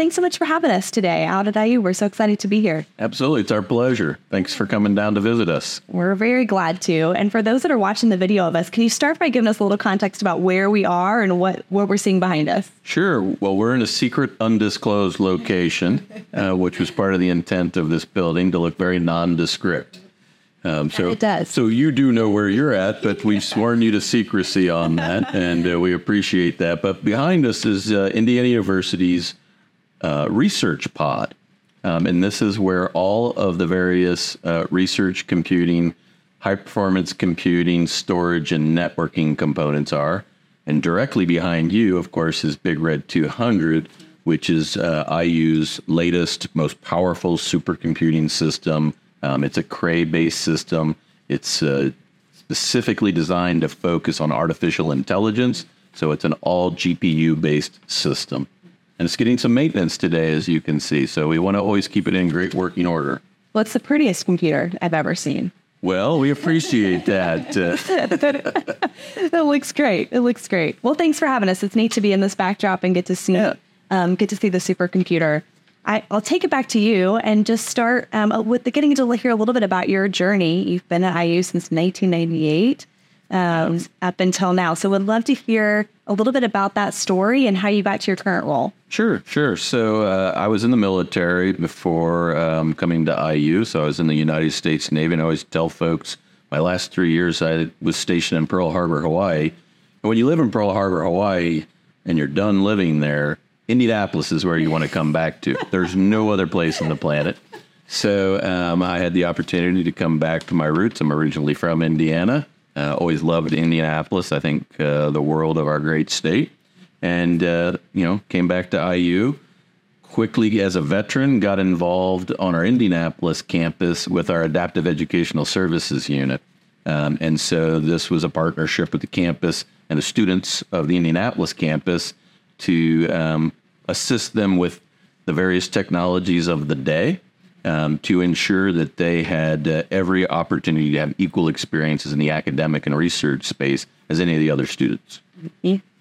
Thanks so much for having us today out at IU. We're so excited to be here. Absolutely. It's our pleasure. Thanks for coming down to visit us. We're very glad to. And for those that are watching the video of us, can you start by giving us a little context about where we are and what, what we're seeing behind us? Sure. Well, we're in a secret, undisclosed location, uh, which was part of the intent of this building to look very nondescript. Um, so, it does. So you do know where you're at, but we've sworn you to secrecy on that, and uh, we appreciate that. But behind us is uh, Indiana University's uh, research pod. Um, and this is where all of the various uh, research computing, high performance computing, storage, and networking components are. And directly behind you, of course, is Big Red 200, which is uh, IU's latest, most powerful supercomputing system. Um, it's a Cray based system. It's uh, specifically designed to focus on artificial intelligence. So it's an all GPU based system and it's getting some maintenance today, as you can see. So we want to always keep it in great working order. Well, it's the prettiest computer I've ever seen. Well, we appreciate that. it looks great. It looks great. Well, thanks for having us. It's neat to be in this backdrop and get to see yeah. um, get to see the supercomputer. I, will take it back to you and just start um, with the getting to hear a little bit about your journey. You've been at IU since 1998 um, up until now. So, would love to hear a little bit about that story and how you got to your current role. Sure, sure. So, uh, I was in the military before um, coming to IU. So, I was in the United States Navy, and I always tell folks my last three years I was stationed in Pearl Harbor, Hawaii. And when you live in Pearl Harbor, Hawaii, and you're done living there, Indianapolis is where you want to come back to. There's no other place on the planet. So um, I had the opportunity to come back to my roots. I'm originally from Indiana, uh, always loved Indianapolis. I think uh, the world of our great state, and uh, you know, came back to IU. Quickly, as a veteran, got involved on our Indianapolis campus with our adaptive educational services unit. Um, and so this was a partnership with the campus and the students of the Indianapolis campus to um, assist them with the various technologies of the day um, to ensure that they had uh, every opportunity to have equal experiences in the academic and research space as any of the other students.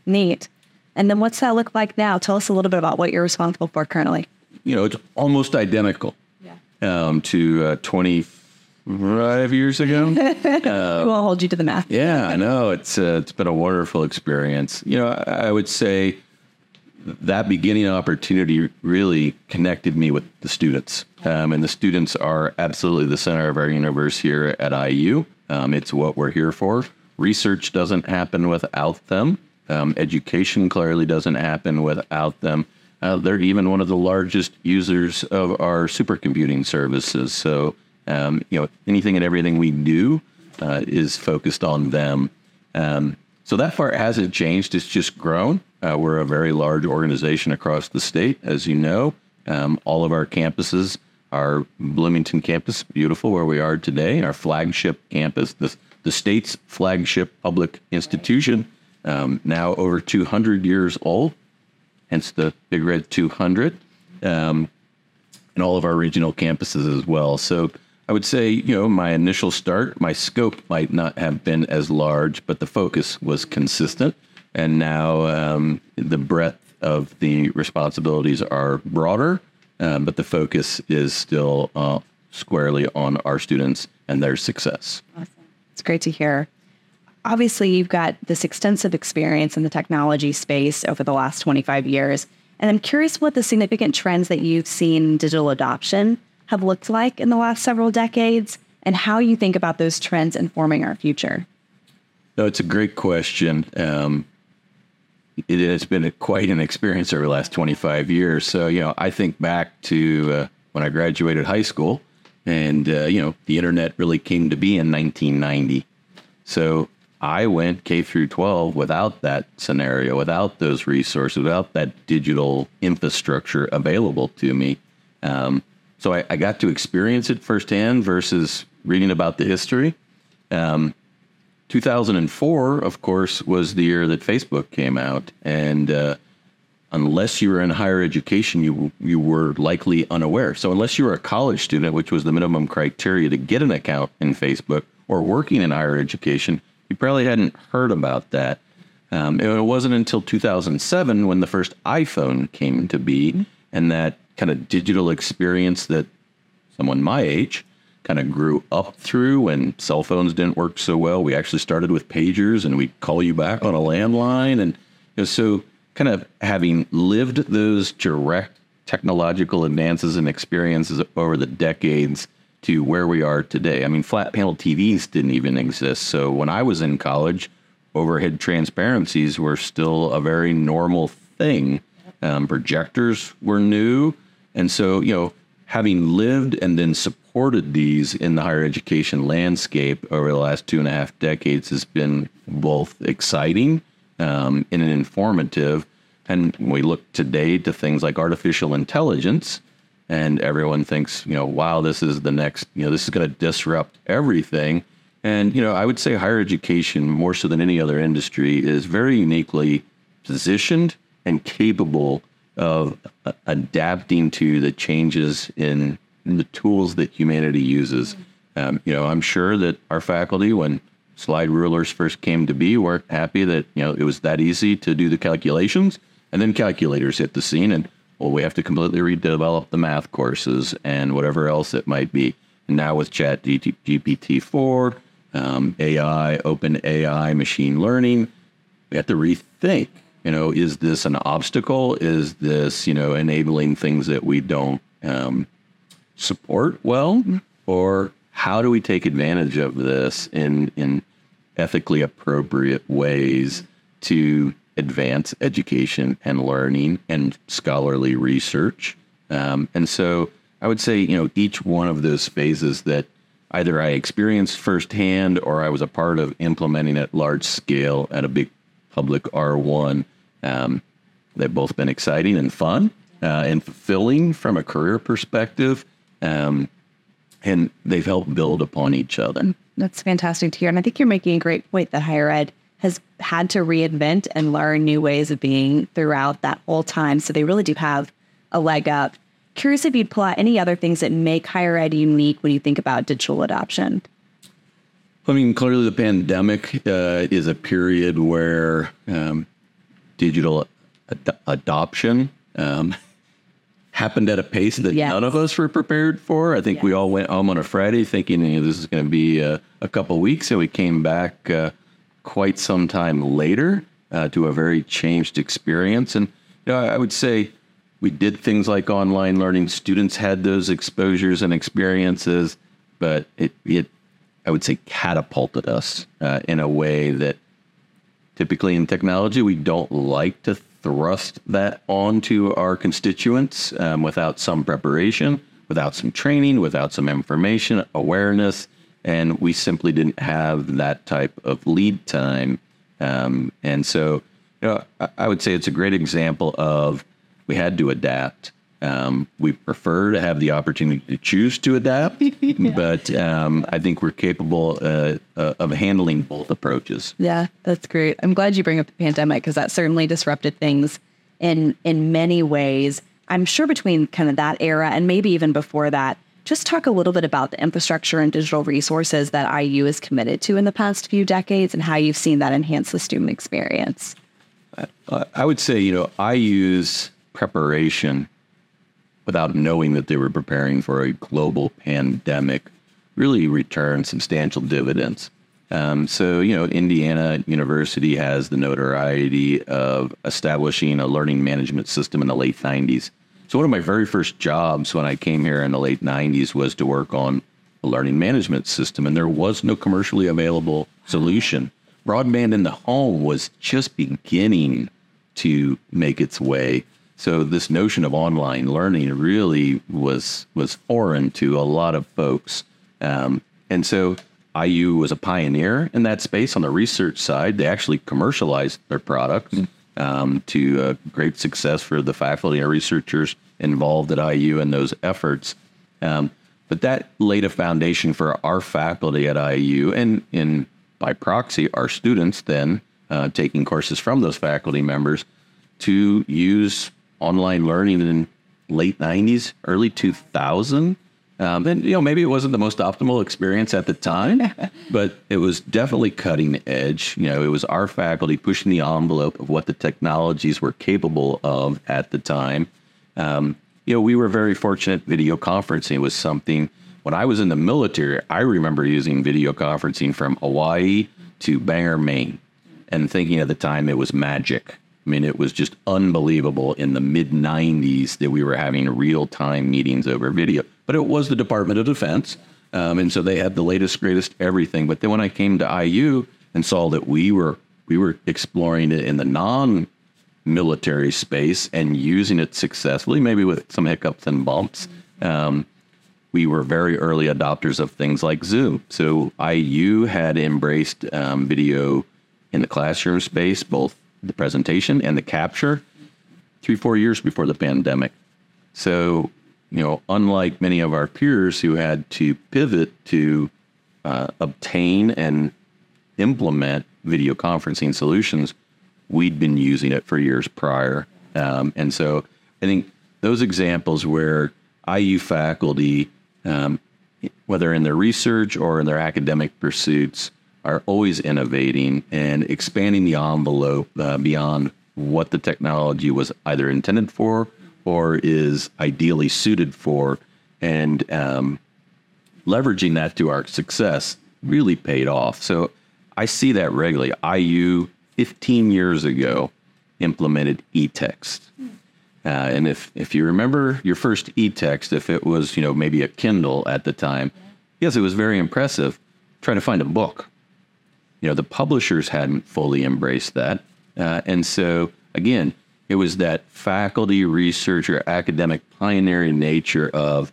Neat. And then what's that look like now? Tell us a little bit about what you're responsible for currently. You know, it's almost identical yeah. um, to uh, 25 years ago. uh, we'll hold you to the math. Yeah, I know. It's, uh, it's been a wonderful experience. You know, I, I would say that beginning opportunity really connected me with the students. Um, and the students are absolutely the center of our universe here at IU. Um, it's what we're here for. Research doesn't happen without them. Um, education clearly doesn't happen without them. Uh, they're even one of the largest users of our supercomputing services. So, um, you know, anything and everything we do uh, is focused on them. Um, so that part hasn't changed. It's just grown. Uh, we're a very large organization across the state, as you know. Um, all of our campuses, our Bloomington campus, beautiful where we are today, our flagship campus, the, the state's flagship public institution, um, now over 200 years old, hence the Big Red 200, um, and all of our regional campuses as well. So I would say, you know, my initial start, my scope might not have been as large, but the focus was consistent and now um, the breadth of the responsibilities are broader, uh, but the focus is still uh, squarely on our students and their success. Awesome. It's great to hear. Obviously, you've got this extensive experience in the technology space over the last 25 years. And I'm curious what the significant trends that you've seen in digital adoption have looked like in the last several decades and how you think about those trends informing our future. No, it's a great question. Um, it has been a, quite an experience over the last 25 years. So, you know, I think back to uh, when I graduated high school and, uh, you know, the internet really came to be in 1990. So I went K through 12 without that scenario, without those resources, without that digital infrastructure available to me. Um, so I, I, got to experience it firsthand versus reading about the history. Um, 2004, of course, was the year that Facebook came out, and uh, unless you were in higher education, you you were likely unaware. So unless you were a college student, which was the minimum criteria to get an account in Facebook, or working in higher education, you probably hadn't heard about that. Um, it wasn't until 2007 when the first iPhone came to be, and that kind of digital experience that someone my age kind of grew up through when cell phones didn't work so well. We actually started with pagers and we call you back on a landline. And you know, so kind of having lived those direct technological advances and experiences over the decades to where we are today. I mean, flat panel TVs didn't even exist. So when I was in college, overhead transparencies were still a very normal thing. Um, projectors were new. And so, you know, having lived and then supported these in the higher education landscape over the last two and a half decades has been both exciting um, and informative. And we look today to things like artificial intelligence, and everyone thinks, you know, wow, this is the next, you know, this is going to disrupt everything. And, you know, I would say higher education, more so than any other industry, is very uniquely positioned and capable of adapting to the changes in, in, the tools that humanity uses. Um, you know, I'm sure that our faculty, when slide rulers first came to be, were happy that you know it was that easy to do the calculations, and then calculators hit the scene, and well, we have to completely redevelop the math courses and whatever else it might be. And now with Chat GPT four, um, AI, Open AI, machine learning, we have to rethink you know, is this an obstacle? Is this, you know, enabling things that we don't um, support well? Or how do we take advantage of this in, in ethically appropriate ways to advance education and learning and scholarly research? Um, and so I would say, you know, each one of those phases that either I experienced firsthand or I was a part of implementing at large scale at a big public R1. Um, they've both been exciting and fun uh, and fulfilling from a career perspective. Um, and they've helped build upon each other. That's fantastic to hear. And I think you're making a great point that higher ed has had to reinvent and learn new ways of being throughout that whole time. So they really do have a leg up. Curious if you'd pull out any other things that make higher ed unique when you think about digital adoption. I mean, clearly the pandemic uh, is a period where um, digital ad- adoption um, happened at a pace that yes. none of us were prepared for. I think yeah. we all went home on a Friday thinking know, this is going to be a, a, couple weeks, and we came back uh, quite some time later uh, to a very changed experience. And you know, I would say we did things like online learning. Students had those exposures and experiences, but it, it I would say, catapulted us uh, in a way that typically in technology we don't like to thrust that onto our constituents um, without some preparation, without some training, without some information, awareness, and we simply didn't have that type of lead time. Um, and so, you know, I, I would say it's a great example of we had to adapt. Um, we prefer to have the opportunity to choose to adapt, yeah. but um, I think we're capable uh, uh, of handling both approaches. Yeah, that's great. I'm glad you bring up the pandemic because that certainly disrupted things in in many ways. I'm sure between kind of that era and maybe even before that. Just talk a little bit about the infrastructure and digital resources that IU is committed to in the past few decades and how you've seen that enhance the student experience. I, I would say, you know, IU's preparation without knowing that they were preparing for a global pandemic really returned substantial dividends. Um, so, you know, Indiana University has the notoriety of establishing a learning management system in the late 90s. So, one of my very first jobs when I came here in the late 90s was to work on a learning management system, and there was no commercially available solution. Broadband in the home was just beginning to make its way. So this notion of online learning really was was foreign to a lot of folks, um, and so IU was a pioneer in that space on the research side. They actually commercialized their products um, to uh, great success for the faculty and researchers involved at IU in those efforts. Um, but that laid a foundation for our faculty at IU and in by proxy our students then uh, taking courses from those faculty members to use online learning in late 90s, early 2000. Um, and you know maybe it wasn't the most optimal experience at the time, but it was definitely cutting edge. You know, it was our faculty pushing the envelope of what the technologies were capable of at the time. Um, you know, we were very fortunate. Video conferencing was something. When I was in the military, I remember using video conferencing from Hawaii to Bangor, Maine, and thinking at the time it was magic. I mean, it was just unbelievable in the mid 90s that we were having real time meetings over video. But it was the Department of Defense. Um, and so they had the latest, greatest everything. But then when I came to IU and saw that we were we were exploring it in the non military space and using it successfully, maybe with some hiccups and bumps. Um, we were very early adopters of things like Zoom. So IU had embraced um, video in the classroom space, both the presentation and the capture, three, four years before the pandemic. So, you know, unlike many of our peers who had to pivot to uh, obtain and implement video conferencing solutions, we'd been using it for years prior. Um, and so I think those examples where IU faculty, um, whether in their research or in their academic pursuits, are always innovating and expanding the envelope uh, beyond what the technology was either intended for or is ideally suited for, and um, leveraging that to our success really paid off. So I see that regularly. IU 15 years ago implemented eText. Uh, and if, if you remember your first eText, if it was, you know, maybe a Kindle at the time, yes, it was very impressive. Trying to find a book. You know, the publishers hadn't fully embraced that. Uh, and so, again, it was that faculty, researcher, academic pioneering nature of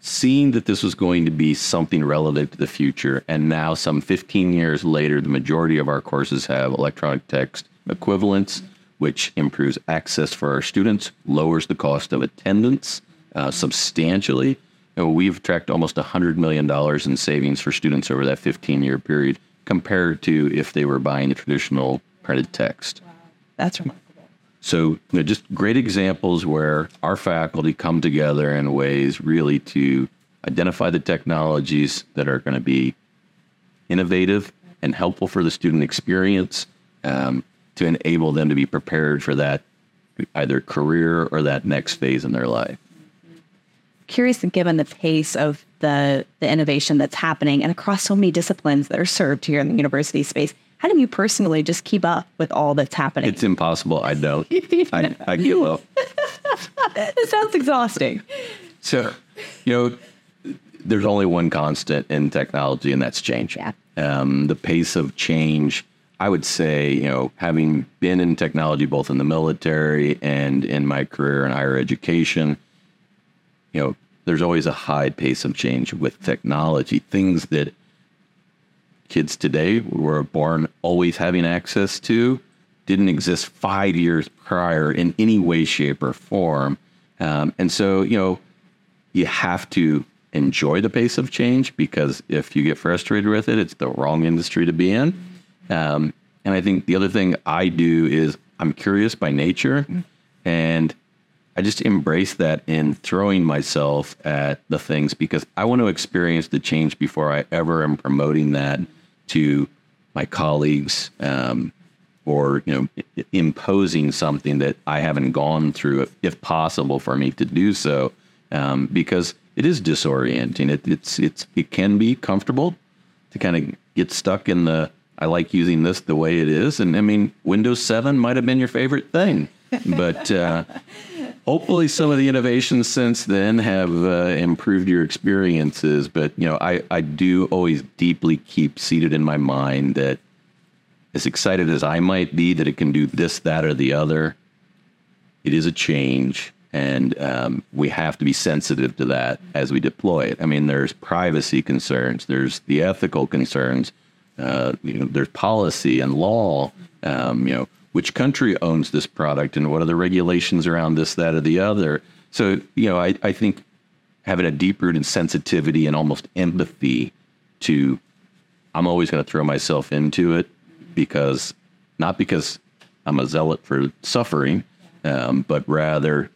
seeing that this was going to be something relevant to the future. And now, some 15 years later, the majority of our courses have electronic text equivalents, which improves access for our students, lowers the cost of attendance uh, substantially. And we've tracked almost $100 million in savings for students over that 15 year period compared to if they were buying the traditional printed text. Wow. That's remarkable. So, you know, just great examples where our faculty come together in ways really to identify the technologies that are going to be innovative and helpful for the student experience um, to enable them to be prepared for that either career or that next phase in their life. Curious, given the pace of the the innovation that's happening and across so many disciplines that are served here in the university space, how do you personally just keep up with all that's happening? It's impossible. I don't. I, I give up. it sounds exhausting. So, you know, there's only one constant in technology, and that's change. Yeah. Um, the pace of change, I would say, you know, having been in technology both in the military and in my career in higher education, you know, there's always a high pace of change with technology. Things that kids today were born always having access to didn't exist five years prior in any way, shape, or form. Um, and so, you know, you have to enjoy the pace of change because if you get frustrated with it, it's the wrong industry to be in. Um, and I think the other thing I do is I'm curious by nature, and I just embrace that in throwing myself at the things because I want to experience the change before I ever am promoting that to my colleagues um, or you know imposing something that I haven't gone through if, if possible for me to do so um, because it is disorienting. It, it's it's it can be comfortable to kind of get stuck in the I like using this the way it is. And I mean Windows 7 might have been your favorite thing but uh, hopefully some of the innovations since then have uh, improved your experiences but you know I, I do always deeply keep seated in my mind that as excited as i might be that it can do this that or the other it is a change and um, we have to be sensitive to that as we deploy it. I mean there's privacy concerns there's the ethical concerns uh, you know there's policy and law um, you know which country owns this product and what are the regulations around this, that, or the other. So, you know, I, I think having a deep rooted sensitivity and almost empathy to, I'm always going to throw myself into it because, not because I'm a zealot for suffering, um, but rather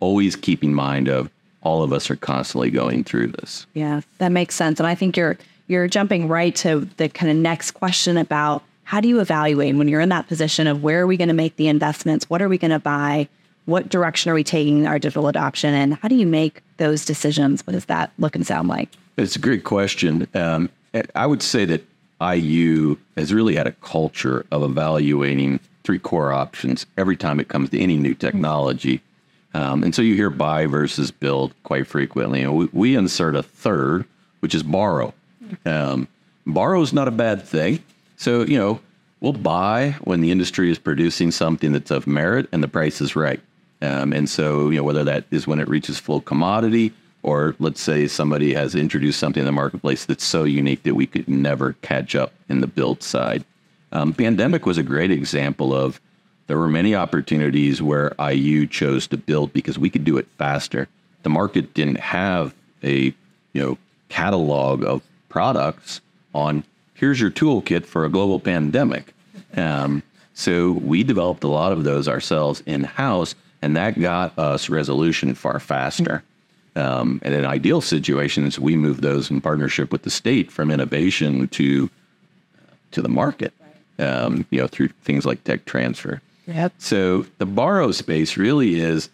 always keeping mind of all of us are constantly going through this. Yeah, that makes sense. And I think you're you're jumping right to the kind of next question about how do you evaluate when you're in that position of where are we going to make the investments? What are we going to buy? what direction are we taking our digital adoption and how do you make those decisions? What does that look and sound like? It's a great question. Um, I would say that IU has really had a culture of evaluating three core options every time it comes to any new technology. Um, and so you hear buy versus build quite frequently. And we, we insert a third, which is borrow. Um, borrow is not a bad thing. So, you know, we'll buy when the industry is producing something that's of merit and the price is right. Um, and so, you know, whether that is when it reaches full commodity or let's say somebody has introduced something in the marketplace that's so unique that we could never catch up in the build side. Um, pandemic was a great example of there were many opportunities where IU chose to build because we could do it faster. The market didn't have a you know catalog of products on here's your toolkit for a global pandemic. Um, so we developed a lot of those ourselves in house, and that got us resolution far faster. Um, and in ideal situations, we move those in partnership with the state from innovation to to the market, um, you know, through things like tech transfer. Yep. So the borrow space really is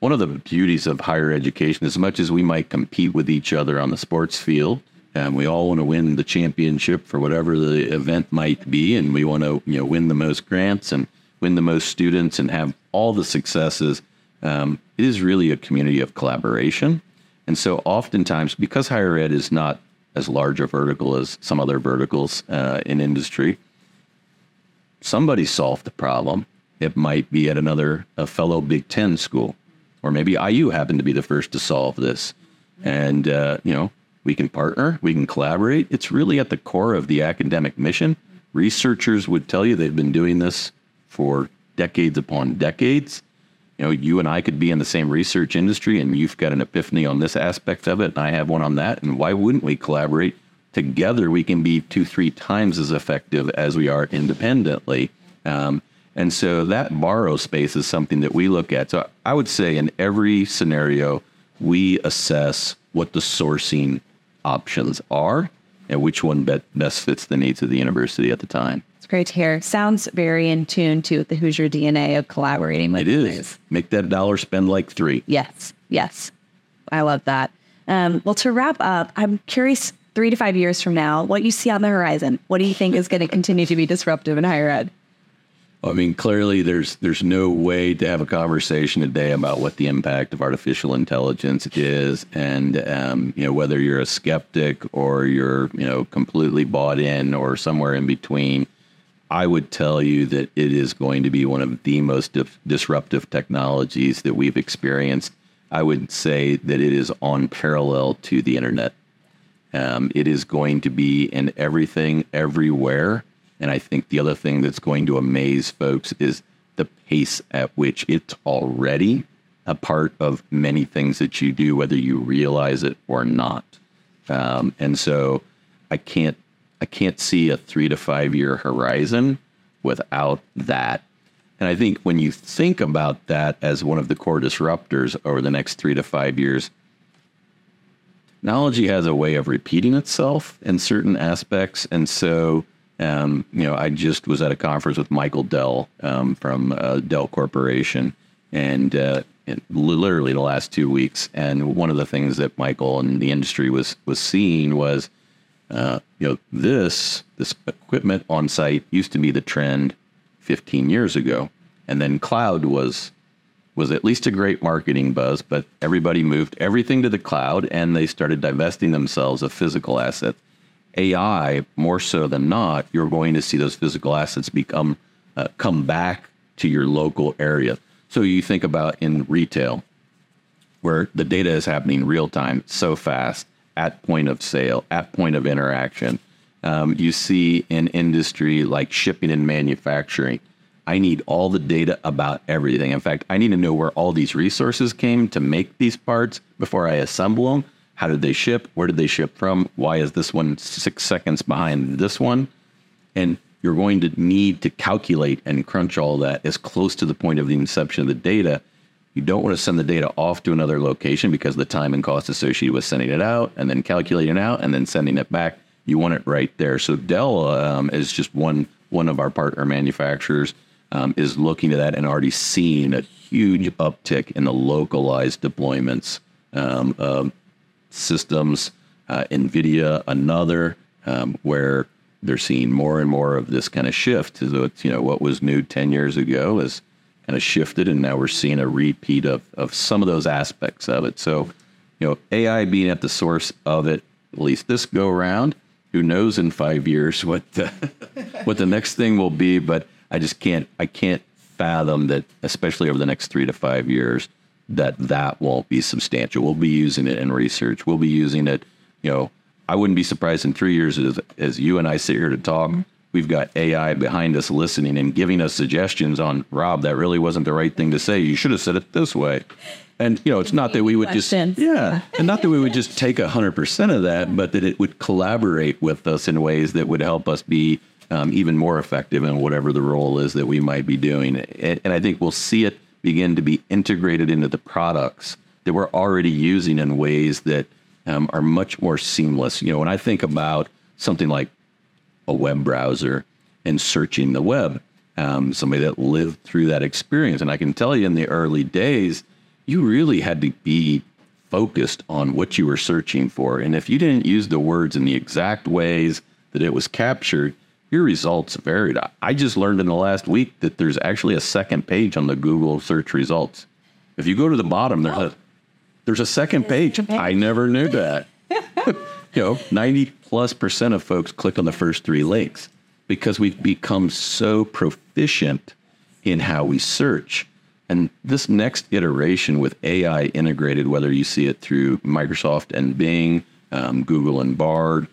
one of the beauties of higher education. As much as we might compete with each other on the sports field, and we all want to win the championship for whatever the event might be, and we want to you know win the most grants and win the most students and have all the successes. Um, it is really a community of collaboration, and so oftentimes because higher ed is not as large a vertical as some other verticals uh, in industry, somebody solved the problem it might be at another a fellow Big Ten school, or maybe IU happened to be the first to solve this. And uh, you know, we can partner, we can collaborate. It's really at the core of the academic mission. Researchers would tell you they've been doing this for decades upon decades. You know, you and I could be in the same research industry, and you've got an epiphany on this aspect of it, and I have one on that. And why wouldn't we collaborate? Together, we can be two, three times as effective as we are independently. Um, and so that borrow space is something that we look at. So I would say in every scenario, we assess what the sourcing options are and which one best fits the needs of the university at the time. It's great to hear. Sounds very in tune to the Hoosier DNA of collaborating with It is. Make that dollar spend like three. Yes, yes. I love that. Um, well, to wrap up, I'm curious three to five years from now, what you see on the horizon. What do you think is going to continue to be disruptive in higher ed? I mean, clearly, there's there's no way to have a conversation today about what the impact of artificial intelligence is, and um, you know whether you're a skeptic or you're you know completely bought in or somewhere in between. I would tell you that it is going to be one of the most dif- disruptive technologies that we've experienced. I would say that it is on parallel to the internet. Um, it is going to be in everything, everywhere and I think the other thing that's going to amaze folks is the pace at which it's already a part of many things that you do, whether you realize it or not. Um, and so I can't I can't see a three to five year horizon without that. And I think when you think about that as one of the core disruptors over the next three to five years, technology has a way of repeating itself in certain aspects. And so um, you know, I just was at a conference with Michael Dell um, from uh, Dell Corporation, and uh, literally the last two weeks. And one of the things that Michael and the industry was was seeing was, uh, you know, this this equipment on site used to be the trend 15 years ago, and then cloud was was at least a great marketing buzz, but everybody moved everything to the cloud and they started divesting themselves of physical assets. AI, more so than not, you're going to see those physical assets become uh, come back to your local area. So you think about in retail, where the data is happening real time, so fast at point of sale, at point of interaction. Um, you see in industry like shipping and manufacturing. I need all the data about everything. In fact, I need to know where all these resources came to make these parts before I assemble them how did they ship? Where did they ship from? Why is this one six seconds behind this one? And you're going to need to calculate and crunch all that as close to the point of the inception of the data. You don't want to send the data off to another location because the time and cost associated with sending it out and then calculating it out and then sending it back. You want it right there. So Dell um, is just one one of our partner manufacturers um, is looking at that and already seeing a huge uptick in the localized deployments um, systems. Uh, NVIDIA, another, um, where they're seeing more and more of this kind of shift. So it's, you know, what was new 10 years ago has kind of shifted, and now we're seeing a repeat of, of some of those aspects of it. So, you know, AI being at the source of it, at least this go around, who knows in five years what the, what the next thing will be, but I just can't, I can't fathom that, especially over the next three to five years, that that won't be substantial. We'll be using it in research. We'll be using it, you know, I wouldn't be surprised in three years as, as you and I sit here to talk. Mm-hmm. We've got AI behind us listening and giving us suggestions on Rob. That really wasn't the right thing to say. You should have said it this way. And you know, it's not that we would Questions. just yeah, and not that we would just take hundred percent of that, but that it would collaborate with us in ways that would help us be um, even more effective in whatever the role is that we might be doing. And, and I think we'll see it begin to be integrated into the products that we're already using in ways that um, are much more seamless. You know, when I think about something like a web browser and searching the web, um, somebody that lived through that experience, and I can tell you in the early days, you really had to be focused on what you were searching for. And if you didn't use the words in the exact ways that it was captured, your results varied. I just learned in the last week that there's actually a second page on the Google search results. If you go to the bottom, there's oh. a there's a second page. I never knew that. you know, 90 plus percent of folks click on the first three links because we've become so proficient in how we search. And this next iteration with AI integrated, whether you see it through Microsoft and Bing, um, Google and Bard,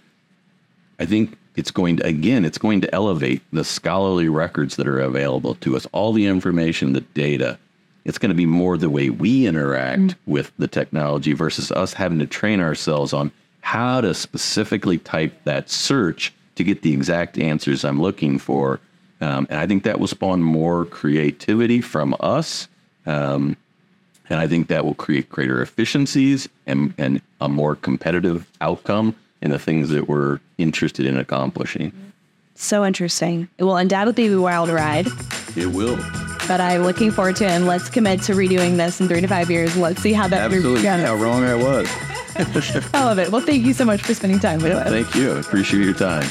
I think it's going to, again, it's going to elevate the scholarly records that are available to us, all the information, the data it's going to be more the way we interact mm. with the technology versus us having to train ourselves on how to specifically type that search to get the exact answers I'm looking for. Um, and I think that will spawn more creativity from us. Um, and I think that will create greater efficiencies and, and a more competitive outcome in the things that we're interested in accomplishing. So interesting. It will undoubtedly be a wild ride. It will but I'm looking forward to it. And let's commit to redoing this in three to five years. Let's see how that Absolutely. goes. How wrong I was. I love it. Well, thank you so much for spending time with us. Thank you. I appreciate your time.